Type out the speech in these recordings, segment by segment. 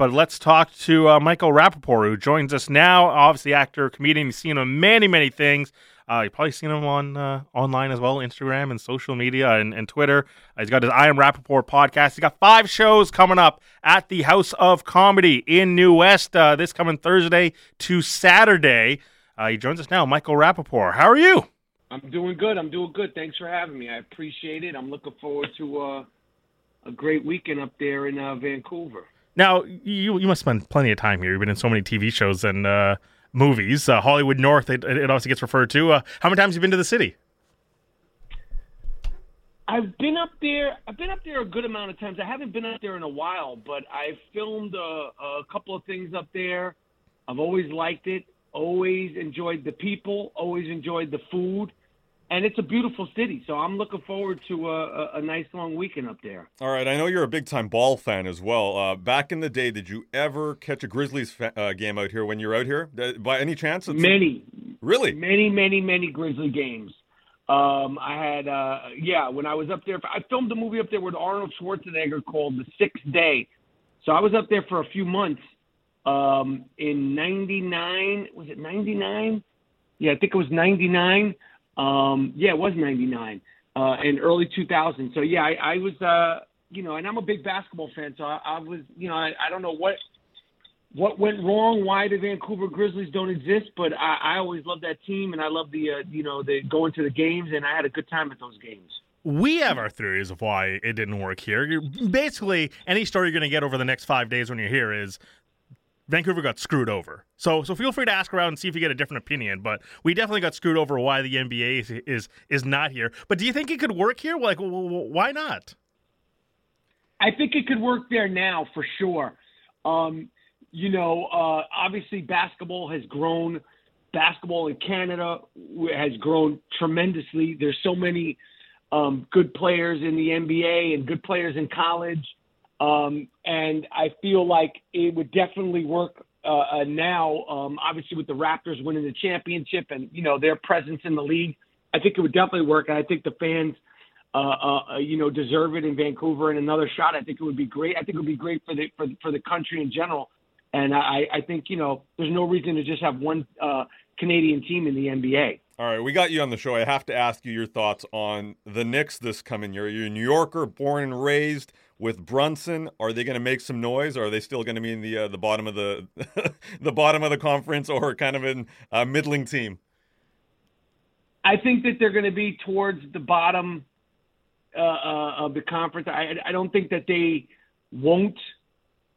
but let's talk to uh, Michael Rapaport, who joins us now. Obviously, actor, comedian. You've seen him many, many things. Uh, you've probably seen him on uh, online as well, Instagram and social media and, and Twitter. Uh, he's got his I Am Rapaport podcast. He's got five shows coming up at the House of Comedy in New West uh, this coming Thursday to Saturday. Uh, he joins us now, Michael Rapaport. How are you? I'm doing good. I'm doing good. Thanks for having me. I appreciate it. I'm looking forward to a great weekend up there in Vancouver. Now, you you must spend plenty of time here. You've been in so many TV shows and uh, movies. Uh, Hollywood North, it, it also gets referred to. Uh, how many times have you been to the city? I've been up there. I've been up there a good amount of times. I haven't been up there in a while, but I've filmed a, a couple of things up there. I've always liked it. Always enjoyed the people. Always enjoyed the food and it's a beautiful city. So I'm looking forward to a, a, nice long weekend up there. All right, I know you're a big time ball fan as well. Uh, back in the day, did you ever catch a Grizzlies fa- uh, game out here when you're out here? By any chance? It's... Many. Really? Many, many, many Grizzly games. Um, I had, uh, yeah, when I was up there, I filmed a movie up there with Arnold Schwarzenegger called The Sixth Day. So I was up there for a few months um, in '99. Was it '99? Yeah, I think it was '99. Um, yeah, it was '99 uh, in early 2000. So yeah, I, I was, uh, you know, and I'm a big basketball fan, so I, I was, you know, I, I don't know what what went wrong, why the Vancouver Grizzlies don't exist, but I, I always loved that team, and I love the, uh, you know, the going to the games, and I had a good time at those games. We have our theories of why it didn't work here. Basically, any story you're going to get over the next five days when you're here is Vancouver got screwed over. So so feel free to ask around and see if you get a different opinion. But we definitely got screwed over why the NBA is is, is not here. But do you think it could work here? Like why not? I think it could work there now for sure. Um, you know, uh, obviously basketball has grown. Basketball in Canada has grown tremendously. There's so many um, good players in the NBA and good players in college. Um, and I feel like it would definitely work uh, uh, now. Um, obviously, with the Raptors winning the championship and you know their presence in the league, I think it would definitely work. And I think the fans, uh, uh, uh, you know, deserve it in Vancouver and another shot. I think it would be great. I think it would be great for the for, for the country in general. And I, I think you know there's no reason to just have one uh, Canadian team in the NBA. All right, we got you on the show. I have to ask you your thoughts on the Knicks this coming year. You're a New Yorker, born and raised with Brunson. Are they going to make some noise, or are they still going to be in the uh, the bottom of the the bottom of the conference, or kind of in a middling team? I think that they're going to be towards the bottom uh, uh, of the conference. I, I don't think that they won't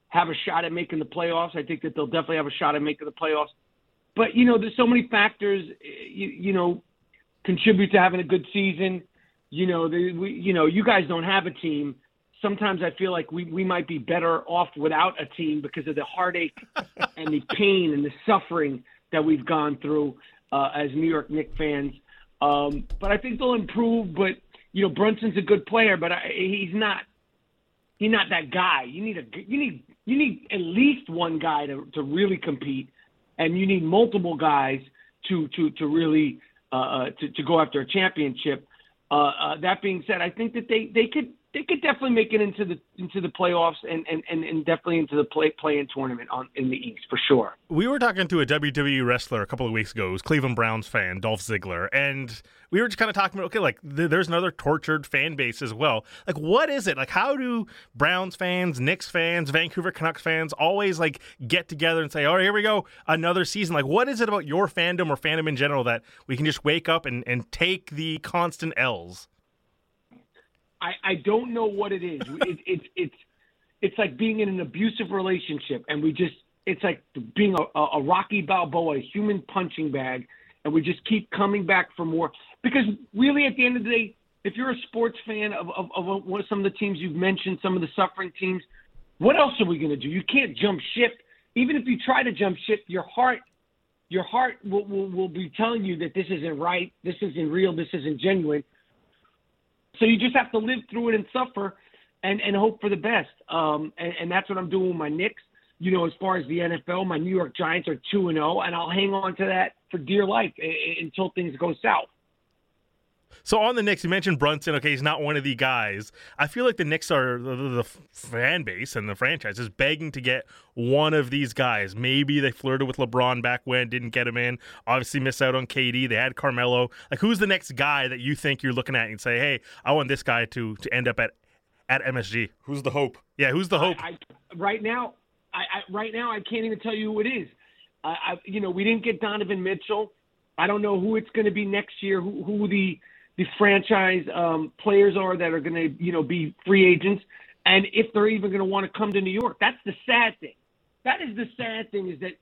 have a shot at making the playoffs. I think that they'll definitely have a shot at making the playoffs. But you know, there's so many factors. You, you know, contribute to having a good season. You know, the, we, you know, you guys don't have a team. Sometimes I feel like we, we might be better off without a team because of the heartache and the pain and the suffering that we've gone through uh, as New York Knicks fans. Um, but I think they'll improve. But you know, Brunson's a good player, but I, he's not. He's not that guy. You need a you need you need at least one guy to to really compete and you need multiple guys to to to really uh, uh, to, to go after a championship. Uh, uh, that being said, I think that they they could they could definitely make it into the into the playoffs and, and, and, and definitely into the play play in tournament on in the East for sure. We were talking to a WWE wrestler a couple of weeks ago, who's Cleveland Browns fan, Dolph Ziggler, and we were just kind of talking about okay, like th- there's another tortured fan base as well. Like, what is it? Like, how do Browns fans, Knicks fans, Vancouver Canucks fans always like get together and say, "All right, here we go, another season"? Like, what is it about your fandom or fandom in general that we can just wake up and and take the constant L's? I, I don't know what it is. it, it's it's it's like being in an abusive relationship, and we just it's like being a, a Rocky Balboa, a human punching bag, and we just keep coming back for more. Because really, at the end of the day, if you're a sports fan of of, of some of the teams you've mentioned, some of the suffering teams, what else are we going to do? You can't jump ship. Even if you try to jump ship, your heart your heart will, will, will be telling you that this isn't right, this isn't real, this isn't genuine. So you just have to live through it and suffer and, and hope for the best. Um, and, and that's what I'm doing with my Knicks. You know, as far as the NFL, my New York Giants are 2 and 0, and I'll hang on to that for dear life until things go south. So on the Knicks, you mentioned Brunson. Okay, he's not one of the guys. I feel like the Knicks are the, the, fan base and the franchise is begging to get one of these guys. Maybe they flirted with LeBron back when, didn't get him in. Obviously, missed out on KD. They had Carmelo. Like, who's the next guy that you think you're looking at and say, "Hey, I want this guy to to end up at at MSG"? Who's the hope? Yeah, who's the hope? I, I, right now, I, right now I can't even tell you who it is. I, you know, we didn't get Donovan Mitchell. I don't know who it's going to be next year. Who, who the the franchise um, players are that are going to, you know, be free agents, and if they're even going to want to come to New York. That's the sad thing. That is the sad thing is that,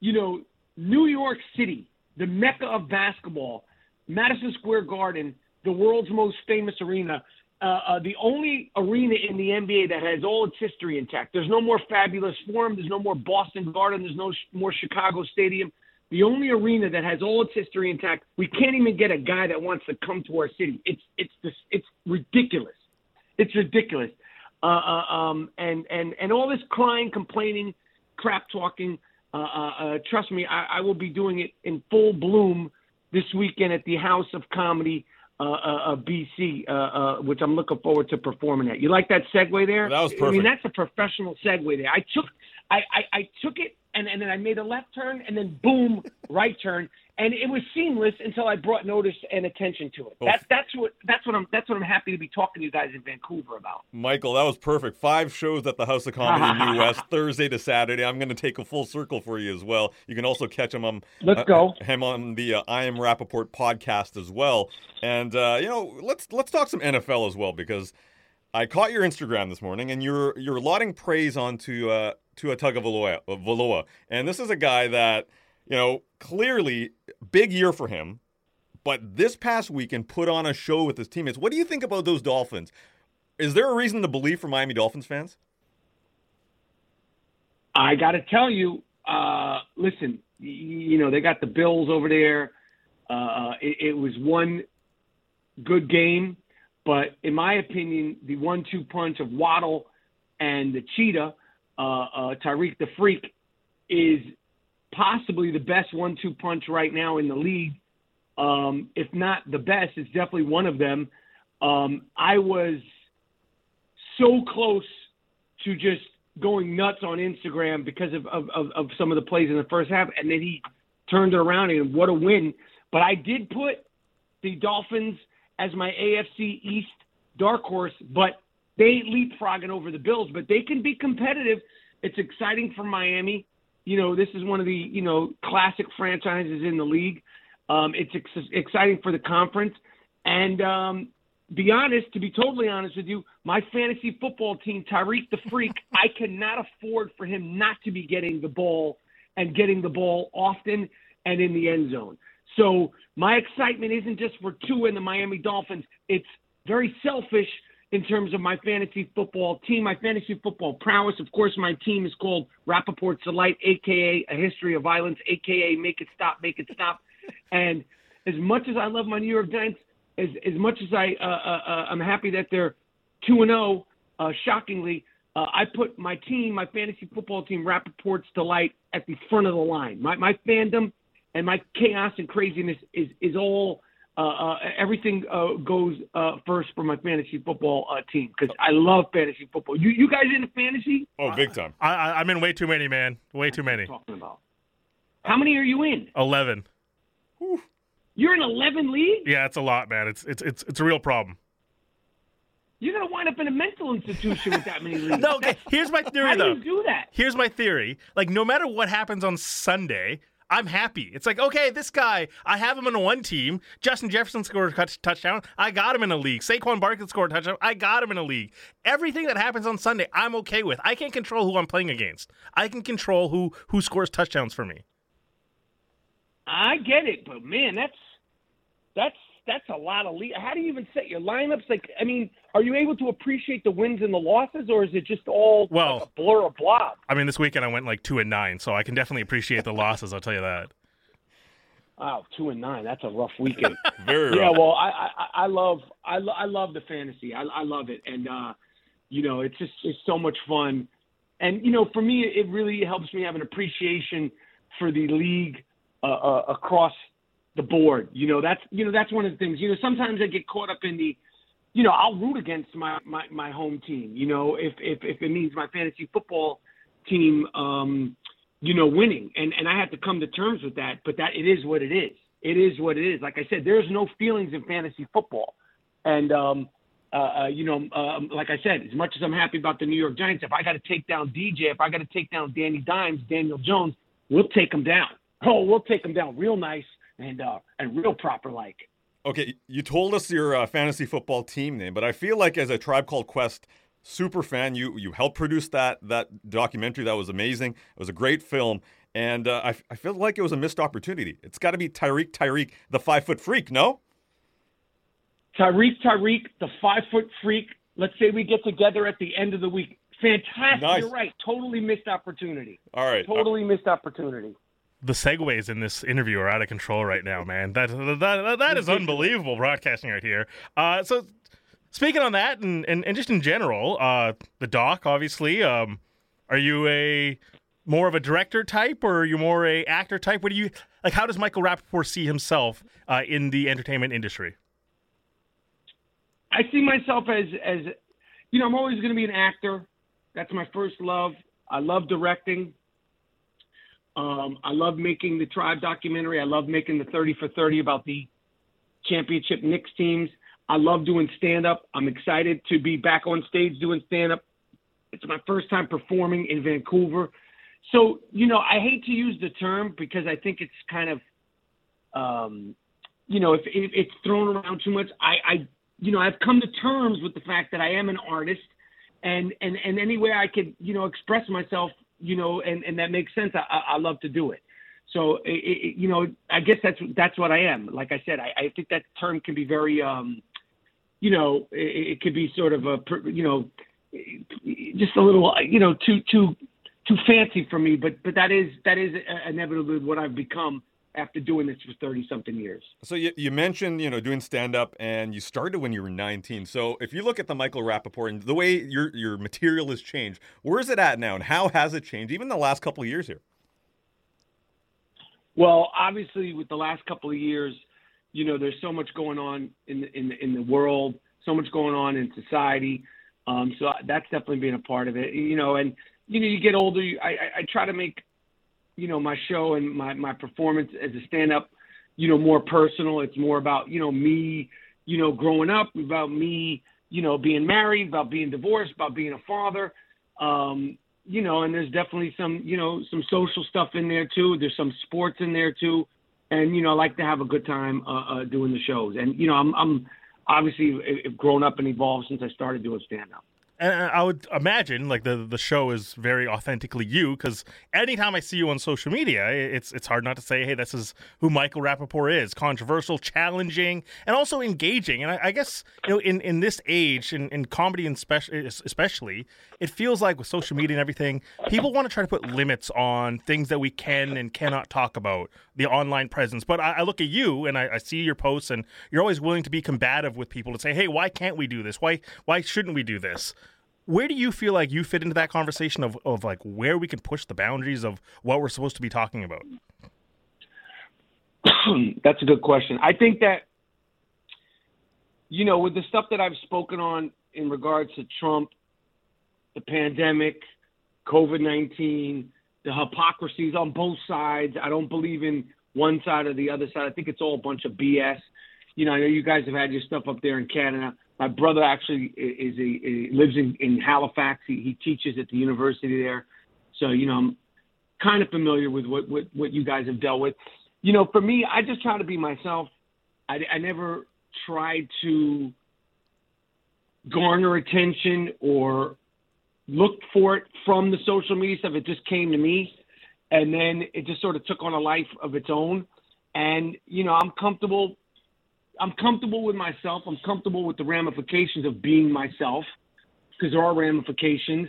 you know, New York City, the mecca of basketball, Madison Square Garden, the world's most famous arena, uh, uh, the only arena in the NBA that has all its history intact. There's no more Fabulous Forum. There's no more Boston Garden. There's no more Chicago Stadium the only arena that has all its history intact. We can't even get a guy that wants to come to our city. It's it's this it's ridiculous. It's ridiculous. Uh, uh, um, and and and all this crying, complaining, crap talking. Uh, uh, uh trust me, I, I, will be doing it in full bloom this weekend at the House of Comedy, uh, uh, uh BC, uh, which I'm looking forward to performing at. You like that segue there? That was perfect. I mean, that's a professional segue there. I took I, I, I took it and, and then I made a left turn and then boom, right turn, and it was seamless until I brought notice and attention to it. Oh. That, that's what that's what I'm that's what I'm happy to be talking to you guys in Vancouver about. Michael, that was perfect. Five shows at the House of Comedy in New West, Thursday to Saturday. I'm going to take a full circle for you as well. You can also catch him on let's uh, go him on the uh, I Am Rapaport podcast as well. And uh, you know, let's let's talk some NFL as well because I caught your Instagram this morning and you're you're lauding praise onto uh, Tua Tagovailoa, Valoa. And this is a guy that, you know, clearly big year for him. But this past weekend put on a show with his teammates. What do you think about those Dolphins? Is there a reason to believe for Miami Dolphins fans? I got to tell you, uh, listen, you know, they got the Bills over there. Uh, it, it was one good game, but in my opinion, the one-two punch of Waddle and the Cheetah – uh, uh, Tyreek the Freak is possibly the best one-two punch right now in the league. Um, if not the best, it's definitely one of them. Um, I was so close to just going nuts on Instagram because of, of, of, of some of the plays in the first half, and then he turned it around and what a win. But I did put the Dolphins as my AFC East dark horse, but they ain't leapfrogging over the Bills, but they can be competitive. It's exciting for Miami. You know, this is one of the you know classic franchises in the league. Um, it's ex- exciting for the conference, and um, be honest, to be totally honest with you, my fantasy football team, Tyreek the Freak, I cannot afford for him not to be getting the ball and getting the ball often and in the end zone. So my excitement isn't just for Tua in the Miami Dolphins. It's very selfish in terms of my fantasy football team, my fantasy football prowess. Of course, my team is called Rapaport's Delight, aka A History of Violence, aka Make It Stop, Make It Stop. and as much as I love my New York Giants, as as much as I uh, uh, uh I'm happy that they're two and zero, oh, uh, shockingly, uh, I put my team, my fantasy football team, Rapaport's Delight, at the front of the line. My my fandom and my chaos and craziness is is all uh, uh, everything uh, goes uh, first for my fantasy football uh, team because I love fantasy football. You you guys into fantasy? Oh, big time. I, am in way too many, man. Way too many. Talking about. How many are you in? Eleven. Whew. You're in eleven leagues. Yeah, it's a lot, man. It's it's it's it's a real problem. You're gonna wind up in a mental institution with that many leagues. no, okay. Here's my theory, How though. do you do that? Here's my theory. Like, no matter what happens on Sunday, I'm happy. It's like, okay, this guy, I have him in a one team. Justin Jefferson scored a touchdown. I got him in a league. Saquon Barkley scored a touchdown. I got him in a league. Everything that happens on Sunday, I'm okay with. I can't control who I'm playing against. I can control who who scores touchdowns for me. I get it, but man, that's that's that's a lot of lead. How do you even set your lineups? Like, I mean, are you able to appreciate the wins and the losses, or is it just all well like a blur of blob? I mean, this weekend I went like two and nine, so I can definitely appreciate the losses. I'll tell you that. Wow, two and nine. That's a rough weekend. Very yeah. Rough. Well, I, I I love I, lo- I love the fantasy. I, I love it, and uh, you know, it's just it's so much fun. And you know, for me, it really helps me have an appreciation for the league uh, uh, across the board. You know, that's you know that's one of the things. You know, sometimes I get caught up in the, you know, I'll root against my my, my home team. You know, if if if it means my fantasy football team, um, you know, winning, and and I have to come to terms with that. But that it is what it is. It is what it is. Like I said, there's no feelings in fantasy football, and um, uh, uh, you know, um, like I said, as much as I'm happy about the New York Giants, if I got to take down DJ, if I got to take down Danny Dimes, Daniel Jones, we'll take them down. Oh, we'll take them down real nice and uh, and real proper like. Okay, you told us your uh, fantasy football team name, but I feel like as a Tribe Called Quest super fan, you you helped produce that that documentary. That was amazing. It was a great film, and uh, I, I feel like it was a missed opportunity. It's got to be Tyreek Tyreek, the five foot freak, no? Tyreek Tyreek, the five foot freak. Let's say we get together at the end of the week. Fantastic. Nice. You're right. Totally missed opportunity. All right. Totally uh, missed opportunity the segues in this interview are out of control right now, man. That that that, is unbelievable broadcasting right here. Uh, so speaking on that, and, and, and just in general, uh, the doc obviously. Um, are you a more of a director type, or are you more a actor type? What do you like? How does Michael Rapaport see himself uh, in the entertainment industry? I see myself as as you know, I'm always going to be an actor. That's my first love. I love directing. Um, I love making the Tribe documentary. I love making the 30 for 30 about the championship Knicks teams. I love doing stand up. I'm excited to be back on stage doing stand up. It's my first time performing in Vancouver. So, you know, I hate to use the term because I think it's kind of, um, you know, if, if it's thrown around too much, I, I, you know, I've come to terms with the fact that I am an artist and, and, and any way I could, you know, express myself you know, and, and that makes sense. I, I love to do it. So, it, it, you know, I guess that's that's what I am. Like I said, I, I think that term can be very, um, you know, it, it could be sort of a, you know, just a little, you know, too too too fancy for me. But but that is that is inevitably what I've become after doing this for 30 something years. So you, you mentioned, you know, doing stand up and you started when you were 19. So if you look at the Michael Rapaport and the way your your material has changed, where is it at now and how has it changed even the last couple of years here? Well, obviously with the last couple of years, you know, there's so much going on in the, in the, in the world, so much going on in society. Um, so that's definitely been a part of it, you know, and you know, you get older, I, I, I try to make you know my show and my my performance as a stand up you know more personal. It's more about you know me you know growing up about me you know being married about being divorced about being a father. Um you know and there's definitely some you know some social stuff in there too. There's some sports in there too. And you know I like to have a good time uh, uh doing the shows. And you know I'm I'm obviously grown up and evolved since I started doing stand up and uh, I would imagine like the the show is very authentically you because anytime I see you on social media, it's it's hard not to say, hey, this is who Michael Rapaport is. Controversial, challenging, and also engaging. And I, I guess you know in, in this age, in, in comedy and especially, especially, it feels like with social media and everything, people want to try to put limits on things that we can and cannot talk about the online presence. But I, I look at you and I, I see your posts, and you're always willing to be combative with people to say, hey, why can't we do this? Why why shouldn't we do this? Where do you feel like you fit into that conversation of, of like where we can push the boundaries of what we're supposed to be talking about? That's a good question. I think that, you know, with the stuff that I've spoken on in regards to Trump, the pandemic, COVID 19, the hypocrisies on both sides, I don't believe in one side or the other side. I think it's all a bunch of BS. You know, I know you guys have had your stuff up there in Canada. My brother actually is a, lives in, in Halifax. He, he teaches at the university there, so you know I'm kind of familiar with what, what what you guys have dealt with. You know, for me, I just try to be myself. I, I never tried to garner attention or look for it from the social media stuff. It just came to me, and then it just sort of took on a life of its own. And you know, I'm comfortable I'm comfortable with myself. I'm comfortable with the ramifications of being myself because there are ramifications.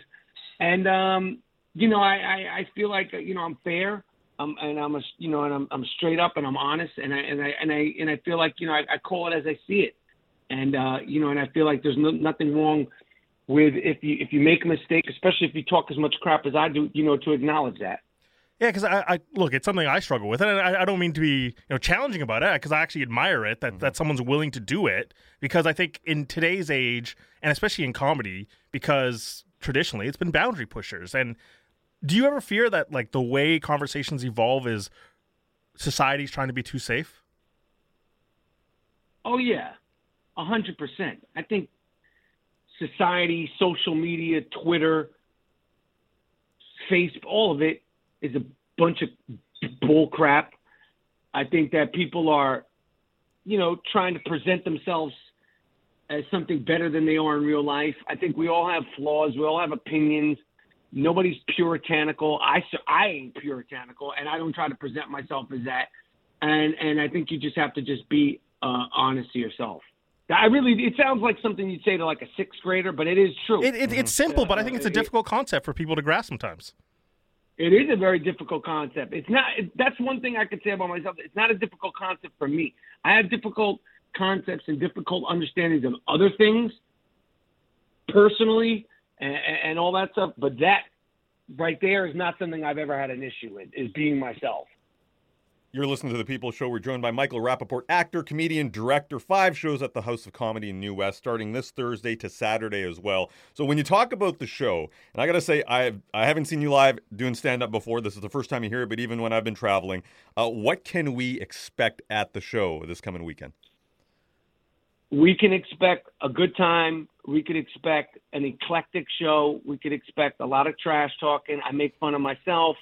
And um, you know, I, I, I feel like you know I'm fair. Um, and I'm a, you know, and I'm, I'm straight up and I'm honest, and I and I and I and I feel like you know I, I call it as I see it, and uh, you know, and I feel like there's no, nothing wrong with if you if you make a mistake, especially if you talk as much crap as I do, you know, to acknowledge that. Yeah, because I, I, look, it's something I struggle with, and I, I don't mean to be you know challenging about it, because I actually admire it that, mm-hmm. that someone's willing to do it. Because I think in today's age, and especially in comedy, because traditionally it's been boundary pushers. And do you ever fear that like the way conversations evolve is society's trying to be too safe? Oh yeah, a hundred percent. I think society, social media, Twitter, Facebook, all of it is a bunch of bull crap. I think that people are, you know, trying to present themselves as something better than they are in real life. I think we all have flaws. We all have opinions. Nobody's puritanical. I I ain't puritanical, and I don't try to present myself as that. And and I think you just have to just be uh, honest to yourself. I really, it sounds like something you'd say to like a sixth grader, but it is true. It, it, it's simple, but I think it's a difficult concept for people to grasp sometimes. It is a very difficult concept. It's not. That's one thing I could say about myself. It's not a difficult concept for me. I have difficult concepts and difficult understandings of other things, personally, and, and all that stuff. But that right there is not something I've ever had an issue with. Is being myself. You're listening to The People Show. We're joined by Michael Rapaport, actor, comedian, director. Five shows at the House of Comedy in New West, starting this Thursday to Saturday as well. So when you talk about the show, and I got to say, I I haven't seen you live doing stand up before. This is the first time you hear it, but even when I've been traveling, uh, what can we expect at the show this coming weekend? We can expect a good time. We could expect an eclectic show. We could expect a lot of trash talking. I make fun of myself.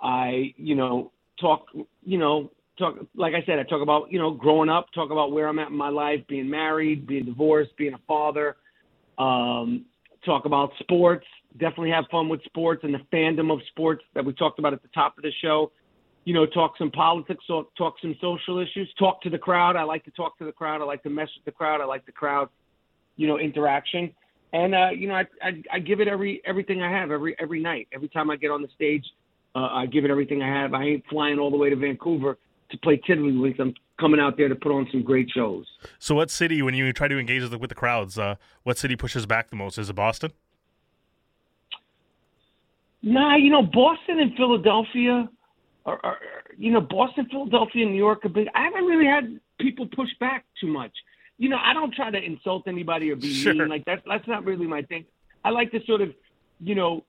I, you know, talk, you know, talk like I said, I talk about, you know, growing up, talk about where I'm at in my life, being married, being divorced, being a father, um, talk about sports, definitely have fun with sports and the fandom of sports that we talked about at the top of the show. You know, talk some politics, talk, some social issues, talk to the crowd. I like to talk to the crowd. I like to mess with the crowd. I like the crowd, you know, interaction. And uh, you know, I, I I give it every everything I have every every night. Every time I get on the stage, uh, I give it everything I have. I ain't flying all the way to Vancouver to play tiddlywinks. I'm coming out there to put on some great shows. So, what city, when you try to engage with the, with the crowds, uh, what city pushes back the most? Is it Boston? Nah, you know, Boston and Philadelphia, are, are you know, Boston, Philadelphia, New York have been. I haven't really had people push back too much. You know, I don't try to insult anybody or be sure. mean. Like that's that's not really my thing. I like to sort of, you know,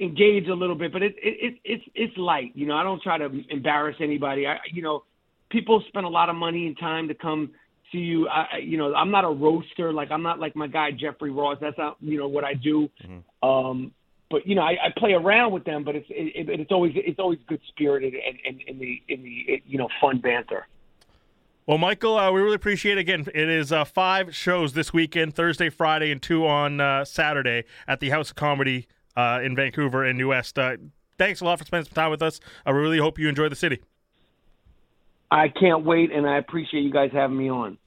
engage a little bit, but it, it, it it's it's light. You know, I don't try to embarrass anybody. I you know, people spend a lot of money and time to come see you. I you know, I'm not a roaster. Like I'm not like my guy Jeffrey Ross. That's not you know what I do. Mm-hmm. Um, but you know, I, I play around with them, but it's it, it's always it's always good spirited and, and in the in the you know fun banter. Well, Michael, uh, we really appreciate it. Again, it is uh, five shows this weekend Thursday, Friday, and two on uh, Saturday at the House of Comedy uh, in Vancouver and New West. Uh, thanks a lot for spending some time with us. I really hope you enjoy the city. I can't wait, and I appreciate you guys having me on.